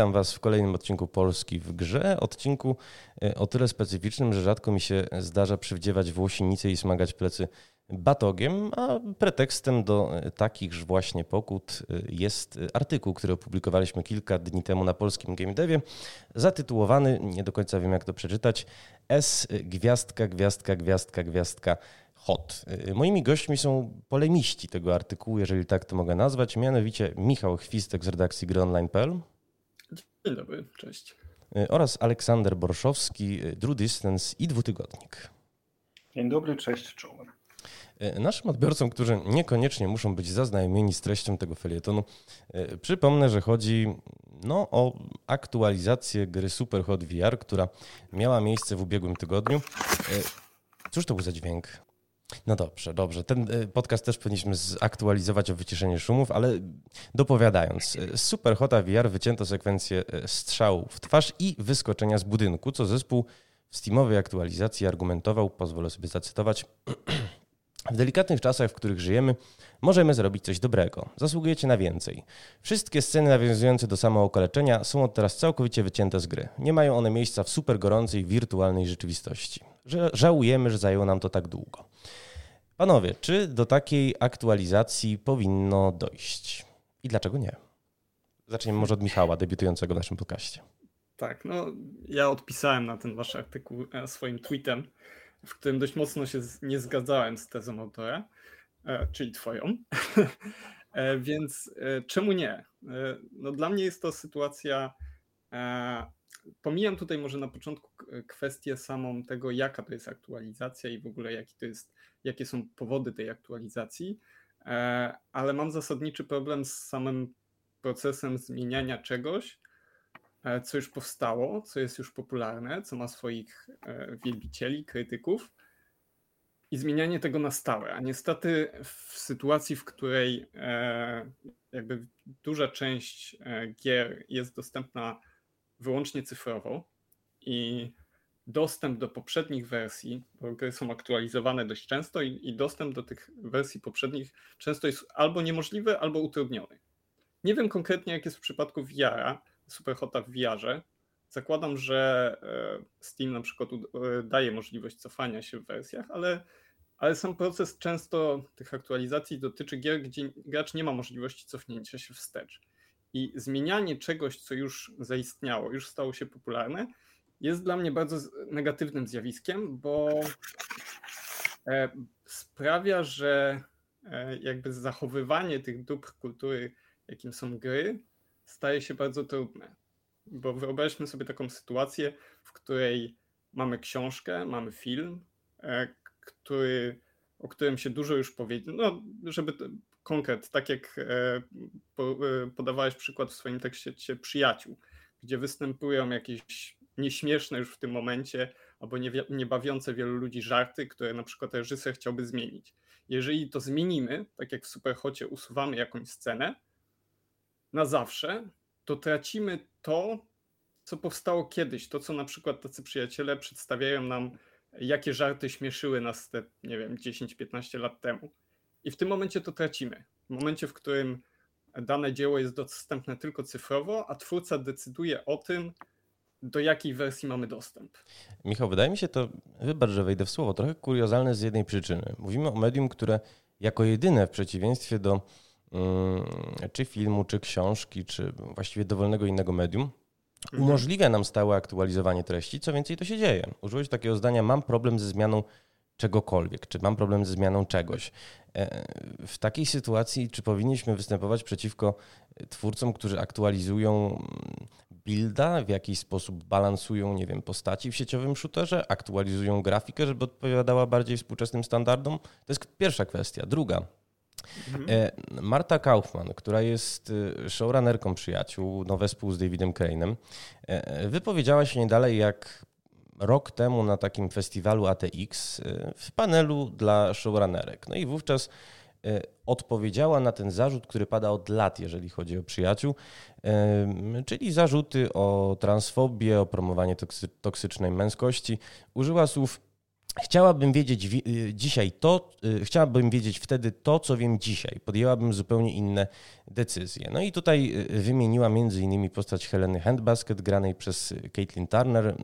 witam Was w kolejnym odcinku Polski w grze. Odcinku e, o tyle specyficznym, że rzadko mi się zdarza przywdziewać włosinice i smagać plecy batogiem, a pretekstem do e, takichż właśnie pokut e, jest artykuł, który opublikowaliśmy kilka dni temu na polskim Game Devie, zatytułowany, nie do końca wiem jak to przeczytać, S gwiazdka, gwiazdka, gwiazdka, gwiazdka hot. Moimi gośćmi są polemiści tego artykułu, jeżeli tak to mogę nazwać, mianowicie Michał Chwistek z redakcji gryonline.pl. Dzień dobry, cześć. Y, oraz Aleksander Borszowski, Drew Distance i Dwutygodnik. Dzień dobry, cześć, czołem. Y, naszym odbiorcom, którzy niekoniecznie muszą być zaznajomieni z treścią tego felietonu, przypomnę, że chodzi no, o aktualizację gry Superhot VR, która miała miejsce w ubiegłym tygodniu. Cóż to był za dźwięk? No dobrze, dobrze. Ten y, podcast też powinniśmy zaktualizować o wyciszenie szumów, ale dopowiadając, z Super Hota VR wycięto sekwencję y, strzału w twarz i wyskoczenia z budynku, co zespół w Steamowej aktualizacji argumentował, pozwolę sobie zacytować, w delikatnych czasach, w których żyjemy, możemy zrobić coś dobrego. Zasługujecie na więcej. Wszystkie sceny nawiązujące do samookaleczenia są od teraz całkowicie wycięte z gry. Nie mają one miejsca w super gorącej, wirtualnej rzeczywistości. Żałujemy, że zajęło nam to tak długo. Panowie, czy do takiej aktualizacji powinno dojść? I dlaczego nie? Zaczniemy może od Michała, debiutującego w naszym podcaście. Tak, no ja odpisałem na ten wasz artykuł e, swoim tweetem, w którym dość mocno się nie zgadzałem z tezą autora, e, czyli twoją. E, więc czemu nie? No dla mnie jest to sytuacja pomijam tutaj może na początku kwestię samą tego, jaka to jest aktualizacja i w ogóle jaki to jest, jakie są powody tej aktualizacji, e, ale mam zasadniczy problem z samym procesem zmieniania czegoś, e, co już powstało, co jest już popularne, co ma swoich e, wielbicieli, krytyków i zmienianie tego na stałe. A niestety w sytuacji, w której jakby duża część gier jest dostępna wyłącznie cyfrowo i dostęp do poprzednich wersji, bo gry są aktualizowane dość często i, i dostęp do tych wersji poprzednich często jest albo niemożliwy, albo utrudniony. Nie wiem konkretnie, jak jest w przypadku VR-a, Superhota w VR-ze. Zakładam, że e, Steam na przykład e, daje możliwość cofania się w wersjach, ale, ale sam proces często tych aktualizacji dotyczy gier, gdzie gracz nie ma możliwości cofnięcia się wstecz. I zmienianie czegoś, co już zaistniało, już stało się popularne, jest dla mnie bardzo negatywnym zjawiskiem, bo e, sprawia, że e, jakby zachowywanie tych dóbr kultury, jakim są gry, staje się bardzo trudne. Bo wyobraźmy sobie taką sytuację, w której mamy książkę, mamy film, e, który, o którym się dużo już powiedział, no, żeby konkret, tak jak e, e, podawałeś przykład w swoim tekście przyjaciół, gdzie występują jakieś nieśmieszne już w tym momencie albo niebawiące wielu ludzi żarty, które na przykład reżyser chciałby zmienić. Jeżeli to zmienimy, tak jak w Superhocie usuwamy jakąś scenę na zawsze, to tracimy to, co powstało kiedyś, to co na przykład tacy przyjaciele przedstawiają nam, jakie żarty śmieszyły nas te, nie wiem, 10-15 lat temu. I w tym momencie to tracimy. W momencie, w którym dane dzieło jest dostępne tylko cyfrowo, a twórca decyduje o tym, do jakiej wersji mamy dostęp. Michał, wydaje mi się to, wybacz, że wejdę w słowo, trochę kuriozalne z jednej przyczyny. Mówimy o medium, które jako jedyne w przeciwieństwie do mm, czy filmu, czy książki, czy właściwie dowolnego innego medium, mhm. umożliwia nam stałe aktualizowanie treści. Co więcej, to się dzieje. Użyłeś takiego zdania, mam problem ze zmianą czegokolwiek, czy mam problem ze zmianą czegoś. E, w takiej sytuacji, czy powinniśmy występować przeciwko twórcom, którzy aktualizują mm, builda, w jakiś sposób balansują, nie wiem, postaci w sieciowym shooterze, aktualizują grafikę, żeby odpowiadała bardziej współczesnym standardom? To jest pierwsza kwestia. Druga. Mhm. E, Marta Kaufman, która jest e, showrunnerką przyjaciół, nowe spół z Davidem Crane'em, wypowiedziała się nie dalej jak rok temu na takim festiwalu ATX y, w panelu dla showrunnerek. No i wówczas y, odpowiedziała na ten zarzut, który pada od lat, jeżeli chodzi o przyjaciół, y, czyli zarzuty o transfobię, o promowanie toksycznej męskości. Użyła słów Chciałabym wiedzieć y, dzisiaj to, y, chciałabym wiedzieć wtedy to, co wiem dzisiaj. Podjęłabym zupełnie inne decyzje. No i tutaj y, wymieniła innymi postać Heleny Handbasket, granej przez Caitlin Turner.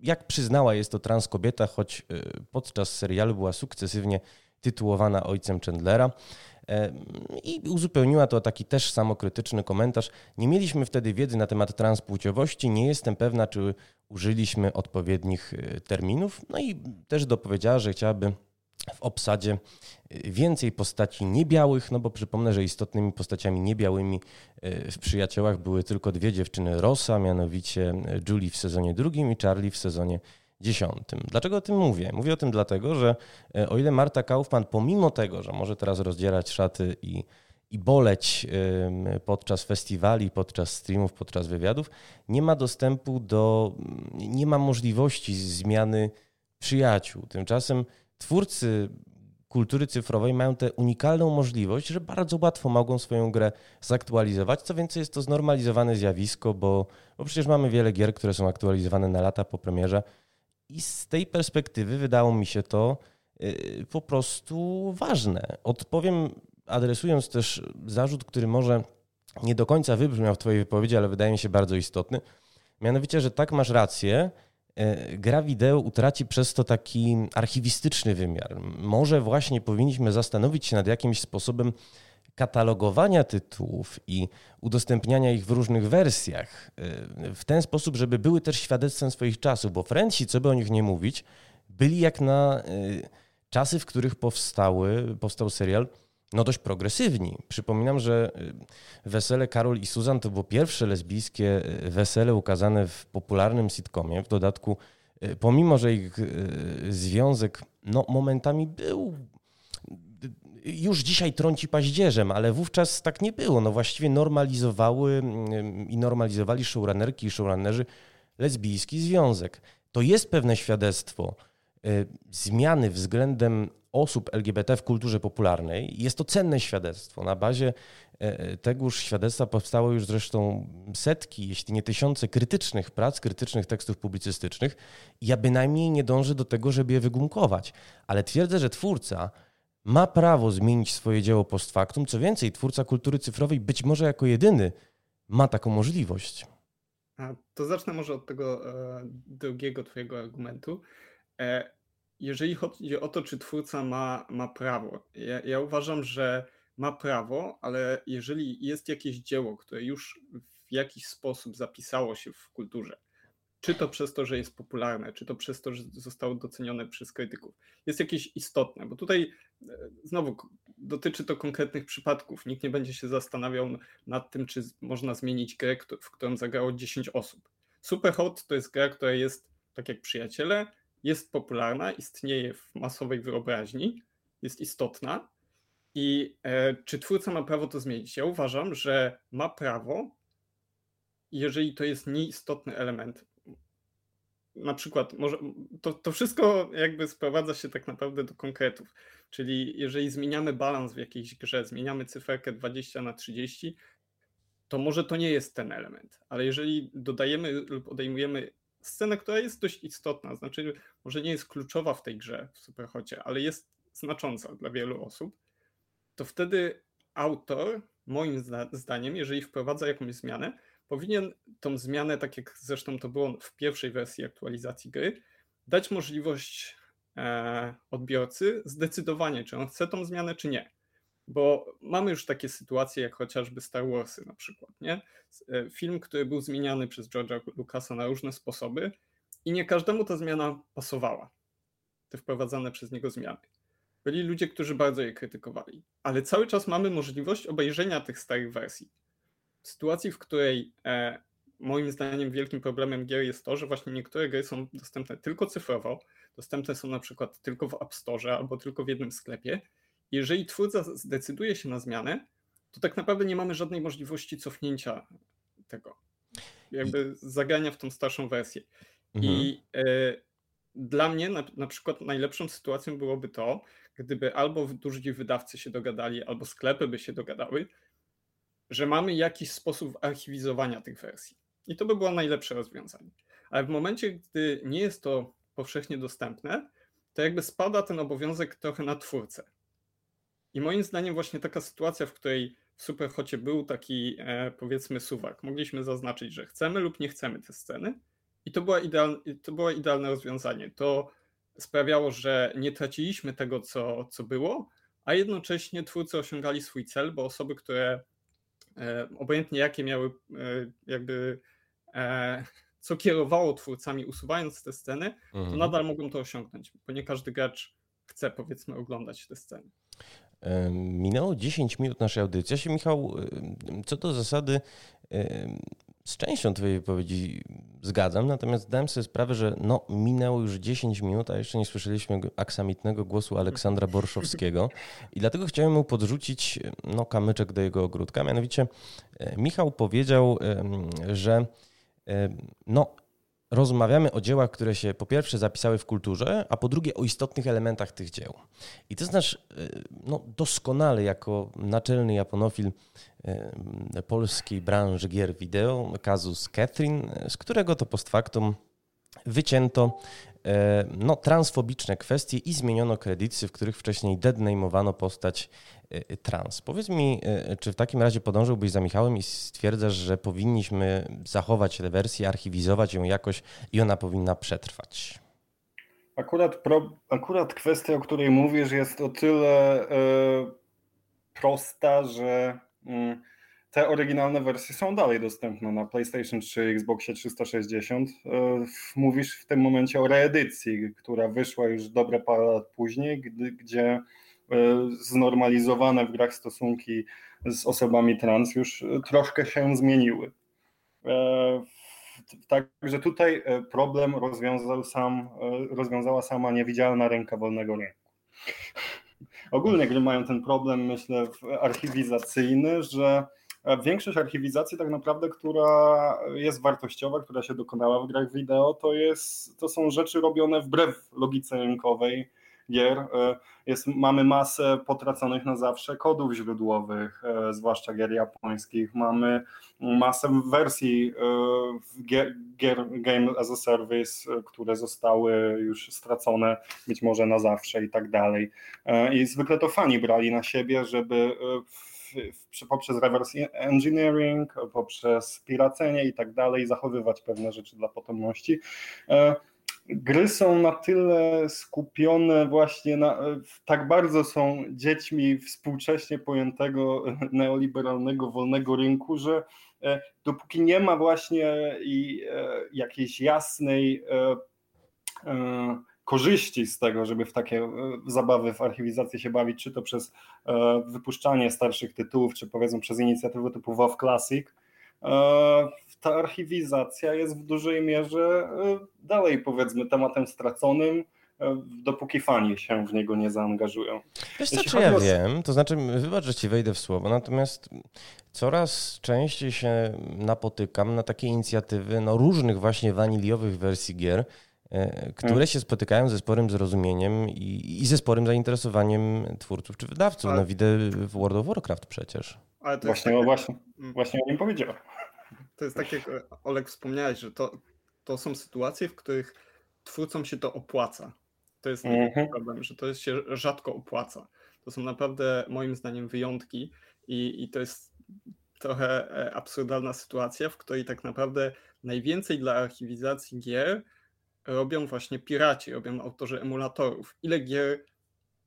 Jak przyznała, jest to trans kobieta, choć podczas serialu była sukcesywnie tytułowana ojcem Chandlera. I uzupełniła to taki też samokrytyczny komentarz. Nie mieliśmy wtedy wiedzy na temat transpłciowości. Nie jestem pewna, czy użyliśmy odpowiednich e, terminów. No i też dopowiedziała, że chciałaby w obsadzie e, więcej postaci niebiałych, no bo przypomnę, że istotnymi postaciami niebiałymi e, w Przyjaciołach były tylko dwie dziewczyny Rosa, mianowicie Julie w sezonie drugim i Charlie w sezonie dziesiątym. Dlaczego o tym mówię? Mówię o tym dlatego, że o ile Marta Kaufman, pomimo tego, że może teraz rozdzierać szaty i i boleć podczas festiwali, podczas streamów, podczas wywiadów, nie ma dostępu do, nie ma możliwości zmiany przyjaciół. Tymczasem twórcy kultury cyfrowej mają tę unikalną możliwość, że bardzo łatwo mogą swoją grę zaktualizować. Co więcej, jest to znormalizowane zjawisko, bo, bo przecież mamy wiele gier, które są aktualizowane na lata po premierze. I z tej perspektywy wydało mi się to y, po prostu ważne. Odpowiem adresując też zarzut, który może nie do końca wybrzmiał w Twojej wypowiedzi, ale wydaje mi się bardzo istotny. Mianowicie, że tak masz rację, e, gra wideo utraci przez to taki archiwistyczny wymiar. Może właśnie powinniśmy zastanowić się nad jakimś sposobem katalogowania tytułów i udostępniania ich w różnych wersjach e, w ten sposób, żeby były też świadectwem swoich czasów, bo Frenci, co by o nich nie mówić, byli jak na e, czasy, w których powstały, powstał serial, no dość progresywni. Przypominam, że y, wesele Karol i Susan to było pierwsze lesbijskie y, wesele ukazane w popularnym sitcomie. W dodatku, y, pomimo, że ich związek no, momentami był już dzisiaj trąci paździerzem, ale wówczas tak nie było. No właściwie normalizowały i normalizowali showrunnerki i showrunnerzy lesbijski związek. To jest pewne świadectwo zmiany względem osób LGBT w kulturze popularnej. Jest to cenne świadectwo. Na bazie e, e, tegoż świadectwa powstało już zresztą setki, jeśli nie tysiące krytycznych prac, krytycznych tekstów publicystycznych. Ja bynajmniej nie dążę do tego, żeby je wygumkować, ale twierdzę, że twórca ma prawo zmienić swoje dzieło post factum. Co więcej, twórca kultury cyfrowej być może jako jedyny ma taką możliwość. A to zacznę może od tego e, drugiego twojego argumentu. E, jeżeli chodzi o to, czy twórca ma, ma prawo, ja, ja uważam, że ma prawo, ale jeżeli jest jakieś dzieło, które już w jakiś sposób zapisało się w kulturze, czy to przez to, że jest popularne, czy to przez to, że zostało docenione przez krytyków, jest jakieś istotne, bo tutaj e, znowu dotyczy to konkretnych przypadków. Nikt nie będzie się zastanawiał nad tym, czy można zmienić grę, w którą zagrało 10 osób. Superhot to jest gra, która jest, tak jak przyjaciele, jest popularna, istnieje w masowej wyobraźni, jest istotna. I e, czy twórca ma prawo to zmienić? Ja uważam, że ma prawo, jeżeli to jest nieistotny element. Na przykład, może, to, to wszystko jakby sprowadza się tak naprawdę do konkretów. Czyli jeżeli zmieniamy balans w jakiejś grze, zmieniamy cyferkę 20 na 30, to może to nie jest ten element, ale jeżeli dodajemy lub odejmujemy scenę, która jest dość istotna, znaczy może nie jest kluczowa w tej grze w Superhocie, ale jest znacząca dla wielu osób, to wtedy autor, moim zdaniem, jeżeli wprowadza jakąś zmianę, powinien tą zmianę, tak jak zresztą to było w pierwszej wersji aktualizacji gry, dać możliwość e, odbiorcy zdecydowanie, czy on chce tą zmianę, czy nie. Bo mamy już takie sytuacje, jak chociażby Star Warsy na przykład, nie? E, film, który był zmieniany przez George'a Lucasa na różne sposoby i nie każdemu ta zmiana pasowała. Te wprowadzane przez niego zmiany. Byli ludzie, którzy bardzo je krytykowali, ale cały czas mamy możliwość obejrzenia tych starych wersji. W sytuacji, w której e, moim zdaniem wielkim problemem gier jest to, że właśnie niektóre gry są dostępne tylko cyfrowo, dostępne są na przykład tylko w App Store albo tylko w jednym sklepie jeżeli twórca zdecyduje się na zmianę, to tak naprawdę nie mamy żadnej możliwości cofnięcia tego. Jakby zagrania w tą starszą wersję. Mhm. I y, dla mnie na, na przykład najlepszą sytuacją byłoby to, gdyby albo duży wydawcy się dogadali, albo sklepy by się dogadały, że mamy jakiś sposób archiwizowania tych wersji. I to by było najlepsze rozwiązanie. Ale w momencie, gdy nie jest to powszechnie dostępne, to jakby spada ten obowiązek trochę na twórcę. I moim zdaniem właśnie taka sytuacja, w której w Superhocie był taki e, powiedzmy suwak, mogliśmy zaznaczyć, że chcemy lub nie chcemy te sceny i to, była idealne, to było idealne rozwiązanie. To sprawiało, że nie traciliśmy tego, co, co było, a jednocześnie twórcy osiągali swój cel, bo osoby, które obojętnie jakie miały e, jakby co kierowało twórcami usuwając te sceny, to mhm. nadal mogą to osiągnąć, bo nie każdy gracz chce powiedzmy oglądać te sceny. Minęło 10 minut naszej audycji. Ja się, Michał, co do zasady z częścią Twojej wypowiedzi zgadzam, natomiast zdałem sobie sprawę, że no, minęło już 10 minut, a jeszcze nie słyszeliśmy aksamitnego głosu Aleksandra Borszowskiego i dlatego chciałem mu podrzucić no, kamyczek do jego ogródka. Mianowicie Michał powiedział, że no, rozmawiamy o dziełach, które się po pierwsze zapisały w kulturze, a po drugie o istotnych elementach tych dzieł. I to znaczy, no, doskonale jako naczelny japonofil e, polskiej branży gier wideo, kazus Catherine, z którego to post factum wycięto e, no, transfobiczne kwestie i zmieniono kredyty, w których wcześniej deadname'owano postać e, trans. Powiedz mi, e, czy w takim razie podążyłbyś za Michałem i stwierdzasz, że powinniśmy zachować tę wersję, archiwizować ją jakoś i ona powinna przetrwać? Akurat, pro, akurat kwestia, o której mówisz, jest o tyle prosta, że. Mm, te oryginalne wersje są dalej dostępne na PlayStation 3, Xboxie 360. E, mówisz w tym momencie o reedycji, która wyszła już dobre parę lat później, gdzie e, znormalizowane w grach stosunki z osobami trans już troszkę się zmieniły. E, także tutaj problem rozwiązał sam, rozwiązała sama niewidzialna ręka wolnego rynku. Ogólnie gry mają ten problem, myślę, archiwizacyjny, że Większość archiwizacji tak naprawdę, która jest wartościowa, która się dokonała w grach wideo, to, jest, to są rzeczy robione wbrew logice rynkowej gier. E, jest, mamy masę potraconych na zawsze kodów źródłowych, e, zwłaszcza gier japońskich. Mamy masę wersji e, gier, gier Game as a Service, które zostały już stracone być może na zawsze i tak dalej. I zwykle to fani brali na siebie, żeby w poprzez reverse engineering, poprzez piracenie i tak dalej, zachowywać pewne rzeczy dla potomności. E, gry są na tyle skupione właśnie na, tak bardzo są dziećmi współcześnie pojętego neoliberalnego wolnego rynku, że e, dopóki nie ma właśnie i e, jakiejś jasnej korzyści z tego, żeby w takie e, zabawy w archiwizację się bawić, czy to przez e, wypuszczanie starszych tytułów, czy powiedzmy przez inicjatywę typu WoW Classic, e, ta archiwizacja jest w dużej mierze dalej powiedzmy tematem straconym, dopóki fani się w niego nie zaangażują. Wiesz co, czy ja o... wiem, to znaczy, wybacz, że ci wejdę w słowo, natomiast coraz częściej się napotykam na takie inicjatywy no, różnych właśnie waniliowych wersji gier, które się spotykają ze sporym zrozumieniem i, i ze sporym zainteresowaniem twórców czy wydawców. Ale... No widzę w World of Warcraft przecież. właśnie, tak, właśnie, mm. właśnie o nim powiedziałem. To jest tak, jak Olek wspomniałeś, że to, to są sytuacje, w których twórcom się to opłaca. To jest taki mhm. problem, że to się rzadko opłaca. To są naprawdę moim zdaniem wyjątki i, i to jest trochę e, absurdalna sytuacja, w której tak naprawdę najwięcej dla archiwizacji gier robią właśnie piraci, robią autorzy emulatorów. Ile gier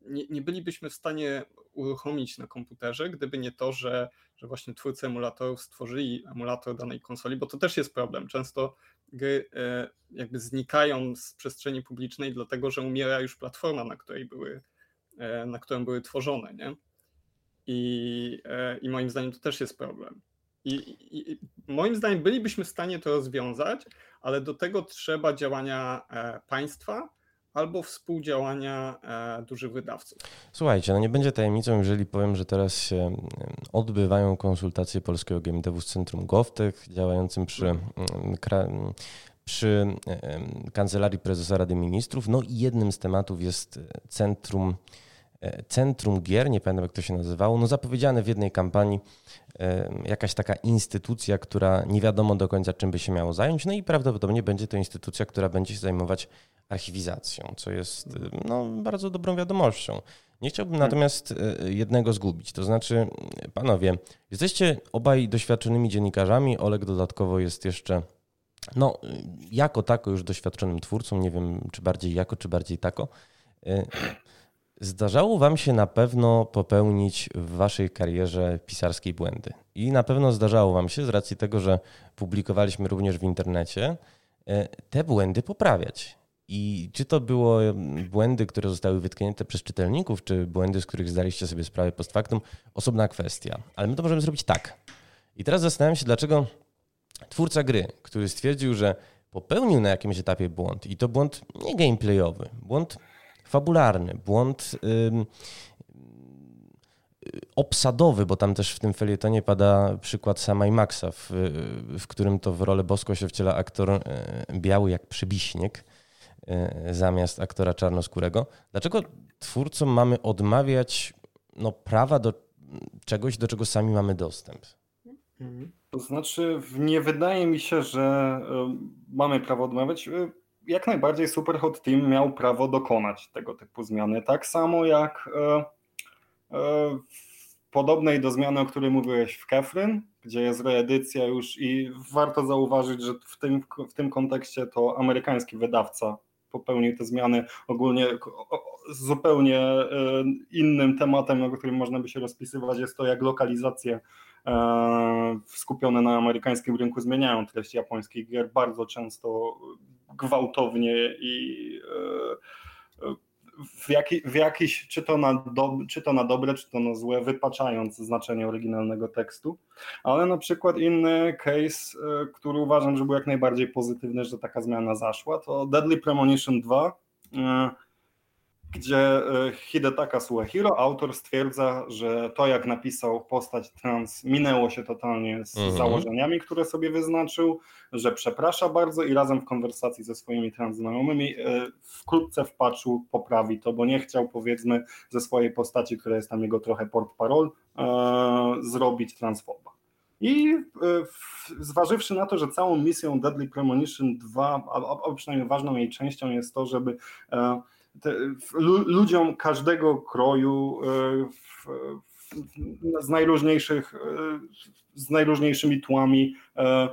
nie, nie, bylibyśmy w stanie uruchomić na komputerze, gdyby nie to, że, że właśnie twórcy emulatorów stworzyli emulator danej konsoli, bo to też jest problem. Często gry e, jakby znikają z przestrzeni publicznej, dlatego że umiera już platforma, na której były, e, na którą były tworzone. Nie? I, e, I moim zdaniem to też jest problem. I, I, moim zdaniem bylibyśmy w stanie to rozwiązać, ale do tego trzeba działania e, państwa albo współdziałania e, dużych wydawców. Słuchajcie, no nie będzie tajemnicą, jeżeli powiem, że teraz się odbywają konsultacje polskiego GameDevu z Centrum GovTech, działającym przy, przy Kancelarii Prezesa Rady Ministrów. No i jednym z tematów jest Centrum E, Centrum Gier, nie pamiętam jak to się nazywało, no zapowiedziane w jednej kampanii e, jakaś taka instytucja, która nie wiadomo do końca czym by się miało zająć, no i prawdopodobnie będzie to instytucja, która będzie się zajmować archiwizacją, co jest no, bardzo dobrą wiadomością. Nie chciałbym natomiast jednego zgubić, to znaczy, panowie, jesteście obaj doświadczonymi dziennikarzami, Olek dodatkowo jest jeszcze no, jako tako już doświadczonym twórcą, nie wiem czy bardziej jako, czy bardziej tako. Zdarzało Wam się na pewno popełnić w Waszej karierze pisarskiej błędy. I na pewno zdarzało Wam się, z racji tego, że publikowaliśmy również w internecie, e, te błędy poprawiać. I czy to było błędy, które zostały wytknięte przez czytelników, czy błędy, z których zdaliście sobie sprawę post factum, osobna kwestia. Ale my to możemy zrobić tak. I teraz zastanawiam się, dlaczego twórca gry, który stwierdził, że popełnił na jakimś etapie błąd, i to błąd nie gameplayowy, błąd fabularny, błąd obsadowy, bo tam też w tym felietonie pada przykład sama i Maxa, w, w którym to w rolę bosko się wciela aktor e, biały jak przybiśnieg e, zamiast aktora czarnoskórego. Dlaczego twórcom mamy odmawiać no, prawa do czegoś, do czego sami mamy dostęp? To znaczy, nie wydaje mi się, że e, mamy prawo odmawiać jak najbardziej Superhot Team miał prawo dokonać tego typu zmiany. Tak samo jak e, e, podobnej do zmiany, o której mówiłeś w Kefryn, gdzie jest reedycja już i warto zauważyć, że w tym, w tym kontekście to amerykański wydawca popełnił te zmiany ogólnie zupełnie e, innym tematem, o którym można by się rozpisywać, jest to jak lokalizacje skupione na amerykańskim rynku zmieniają treść japońskich gier bardzo często gwałtownie i e, e, w, jaki, w jakiś, czy to, na do, czy to na dobre, czy to na złe, wypaczając znaczenie oryginalnego tekstu. Ale na przykład inny case, e, który uważam, że był jak najbardziej pozytywny, że taka zmiana zaszła, to Deadly Premonition 2 gdzie e, Hidetaka Suehiro, autor, stwierdza, że to jak napisał postać trans minęło się totalnie z mhm. założeniami, które sobie wyznaczył, że przeprasza bardzo i razem w konwersacji ze swoimi trans znajomymi e, wkrótce w patchu poprawi to, bo nie chciał powiedzmy ze swojej postaci, która jest tam jego trochę port parol, e, zrobić transfoba. I zważywszy na to, że całą misją Deadly Premonition 2, a, a przynajmniej ważną jej częścią jest to, żeby te, ludziom każdego kroju e, w, w, z najróżniejszych, e, z najróżniejszymi tłami e,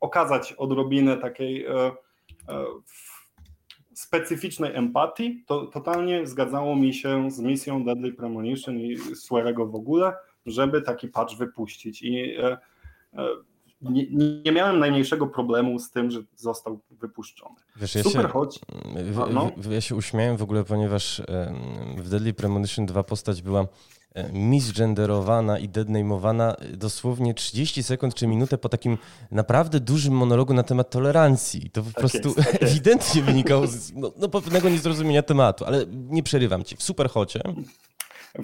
okazać odrobinę takiej specyficznej empatii, to totalnie zgadzało mi się z misją Deadly Premonition i Swearego w ogóle, żeby taki patch wypuścić. I nie, nie, miałem najmniejszego problemu z tym, że został wypuszczony. Wiesz, ja Super, się, choć... No. Ja się uśmiałem w ogóle, ponieważ w Deadly Premonition 2 postać była misgenderowana i deadnameowana dosłownie 30 sekund czy minutę po takim naprawdę dużym monologu na temat tolerancji. To po tak prostu jest, tak ewidentnie jest. wynikało z no, no, pewnego niezrozumienia tematu, ale nie przerywam ci. W Superhocie?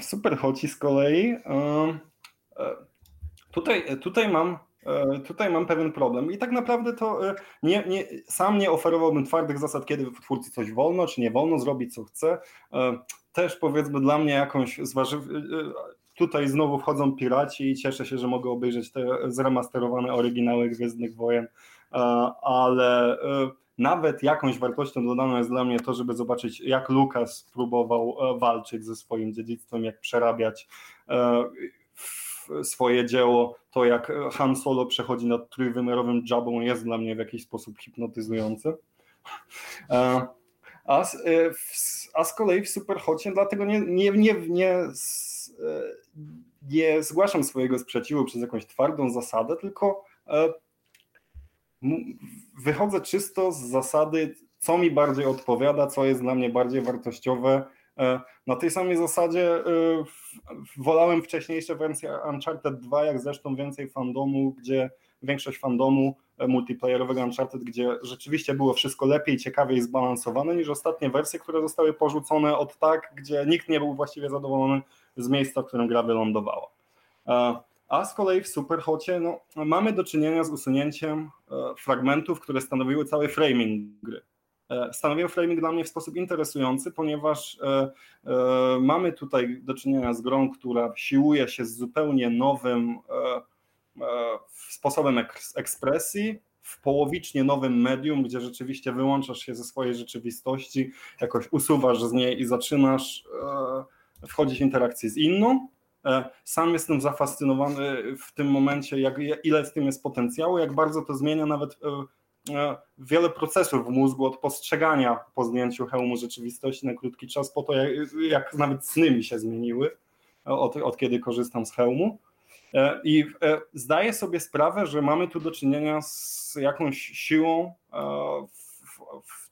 W Superhoci z kolei uh, tutaj, tutaj mam E, tutaj mam pewien problem i tak naprawdę to e, nie, nie, sam nie oferowałbym twardych zasad, kiedy twórcy coś wolno, czy nie wolno zrobić, co chce. E, też powiedzmy dla mnie jakąś zważyw... Tutaj znowu wchodzą piraci i cieszę się, że mogę obejrzeć te zremasterowane oryginały Gwiezdnych Wojen, ale nawet jakąś wartością dodaną jest dla mnie to, żeby zobaczyć, jak Lucas próbował walczyć ze swoim dziedzictwem, jak przerabiać swoje dzieło, to jak Han Solo przechodzi nad trójwymiarowym jabą jest dla mnie w jakiś sposób hipnotyzujące. E, a, e, a z kolei w Superhocie dlatego nie, nie, nie, nie, e, nie zgłaszam swojego sprzeciwu przez jakąś twardą zasadę, tylko wychodzę czysto z zasady, co mi bardziej odpowiada, co jest dla mnie bardziej wartościowe, na tej samej zasadzie e, wolałem wcześniejsze wersje Uncharted 2, jak zresztą więcej fandomu, gdzie większość fandomu e, multiplayerowego Uncharted, gdzie rzeczywiście było wszystko lepiej, ciekawiej zbalansowane niż ostatnie wersje, które zostały porzucone od tak, gdzie nikt nie był właściwie zadowolony z miejsca, w którym gra wylądowała. A z kolei w Superhocie no, mamy do czynienia z usunięciem fragmentów, które stanowiły cały framing gry. E, stanowią framing dla mnie w sposób interesujący, ponieważ e, e, mamy tutaj do czynienia z grą, która siłuje się z zupełnie nowym sposobem ekspresji, w połowicznie nowym medium, gdzie rzeczywiście wyłączasz się ze swojej rzeczywistości, jakoś usuwasz z niej i zaczynasz wchodzić w interakcję z inną. Sam jestem zafascynowany w tym momencie, jak, ile z tym jest potencjału, jak bardzo to zmienia nawet wiele procesów w mózgu od postrzegania po zdjęciu hełmu rzeczywistości na krótki czas, po to jak, jak nawet sny mi się zmieniły od, od kiedy korzystam z hełmu. E, I e, zdaję sobie sprawę, że mamy tu do czynienia z jakąś siłą, e,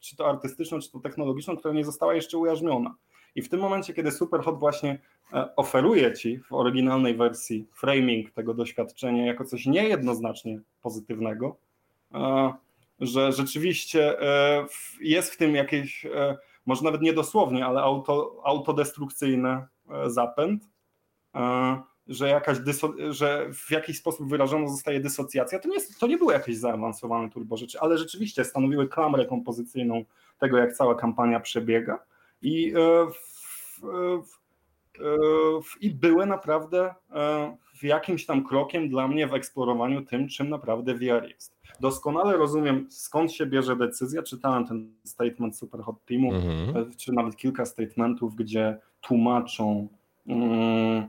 czy to artystyczną, czy to technologiczną, która nie została jeszcze ujarzmiona. I w tym momencie, kiedy Superhot właśnie oferuje ci w oryginalnej wersji framing tego doświadczenia jako coś niejednoznacznie pozytywnego, że rzeczywiście jest w tym jakieś, może nawet niedosłownie, ale auto, autodestrukcyjny zapęd, że, jakaś że w jakiś sposób wyrażona zostaje dysocjacja, to nie, to nie były jakieś zaawansowane turbo rzeczy, ale rzeczywiście stanowiły klamrę kompozycyjną tego, jak cała kampania przebiega i, e, w, w, w, i były naprawdę e, jakimś tam krokiem dla mnie w eksplorowaniu tym, czym naprawdę VR jest. Doskonale rozumiem, skąd się bierze decyzja. Czytałem ten statement Superhot Teamu, mhm. czy nawet kilka statementów, gdzie tłumaczą, mm,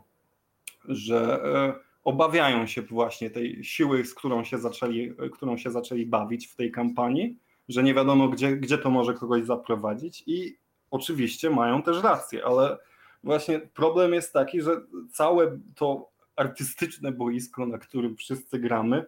że e, obawiają się właśnie tej siły, z którą się zaczęli, którą się zaczęli bawić w tej kampanii, że nie wiadomo, gdzie, gdzie to może kogoś zaprowadzić i oczywiście mają też rację, ale właśnie problem jest taki, że całe to artystyczne boisko, na którym wszyscy gramy,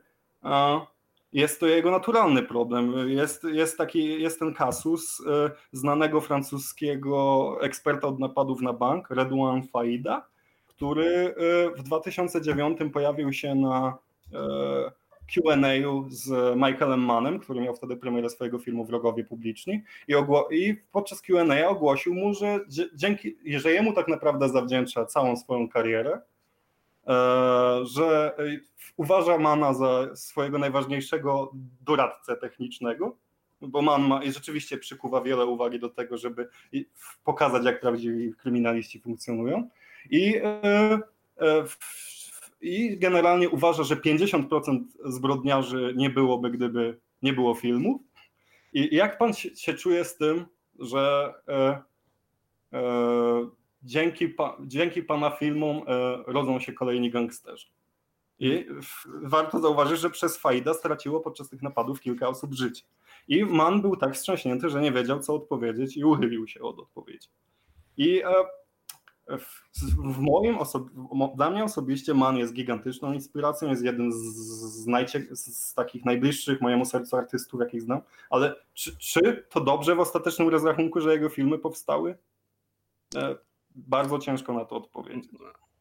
jest to jego naturalny problem. Jest, jest, taki, jest ten kasus e, znanego francuskiego eksperta od napadów na bank, Redouan Faida, który e, w 2009 pojawił się na e, QA z Michaelem Mannem, który miał wtedy premierę swojego filmu Wrogowie Publiczni i, i podczas QA ogłosił mu, że dzięki, że jemu tak naprawdę zawdzięcza całą swoją karierę, że uważa Mana za swojego najważniejszego doradcę technicznego, bo Man ma i rzeczywiście przykuwa wiele uwagi do tego, żeby pokazać, jak prawdziwi kryminaliści funkcjonują. I, e, e, I generalnie uważa, że 50% zbrodniarzy nie byłoby, gdyby nie było filmów. I jak pan się, czuje z tym, że e, e, dzięki, pa, dzięki pana filmom e, rodzą się kolejni gangsterzy? I warto zauważyć, że przez Fajda straciło podczas tych napadów kilka osób życie. I Man był tak wstrząśnięty, że nie wiedział, co odpowiedzieć i uchylił się od odpowiedzi. I e, w moim dla mnie osobiście Man jest gigantyczną inspiracją, jest jeden z, z, z takich najbliższych mojemu sercu artystów, jakich znam, ale czy, czy, to dobrze w ostatecznym rozrachunku, że jego filmy powstały? Bardzo ciężko na to odpowiedzieć.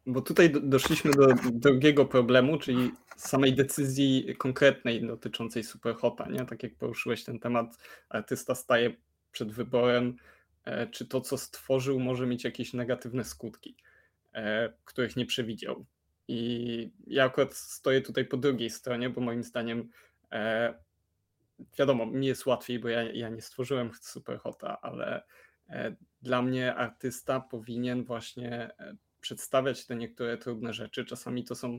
Bo tutaj doszliśmy do drugiego problemu, czyli samej decyzji konkretnej dotyczącej Superhota, nie? Tak jak poruszyłeś ten temat, artysta staje przed wyborem, E, czy to, co stworzył, może mieć jakieś negatywne skutki, e, których nie przewidział. I ja akurat stoję tutaj po drugiej stronie, bo moim zdaniem e, wiadomo, mi jest łatwiej, bo ja, ja nie stworzyłem Superhota, ale dla mnie artysta powinien właśnie przedstawiać te niektóre trudne rzeczy. Czasami to są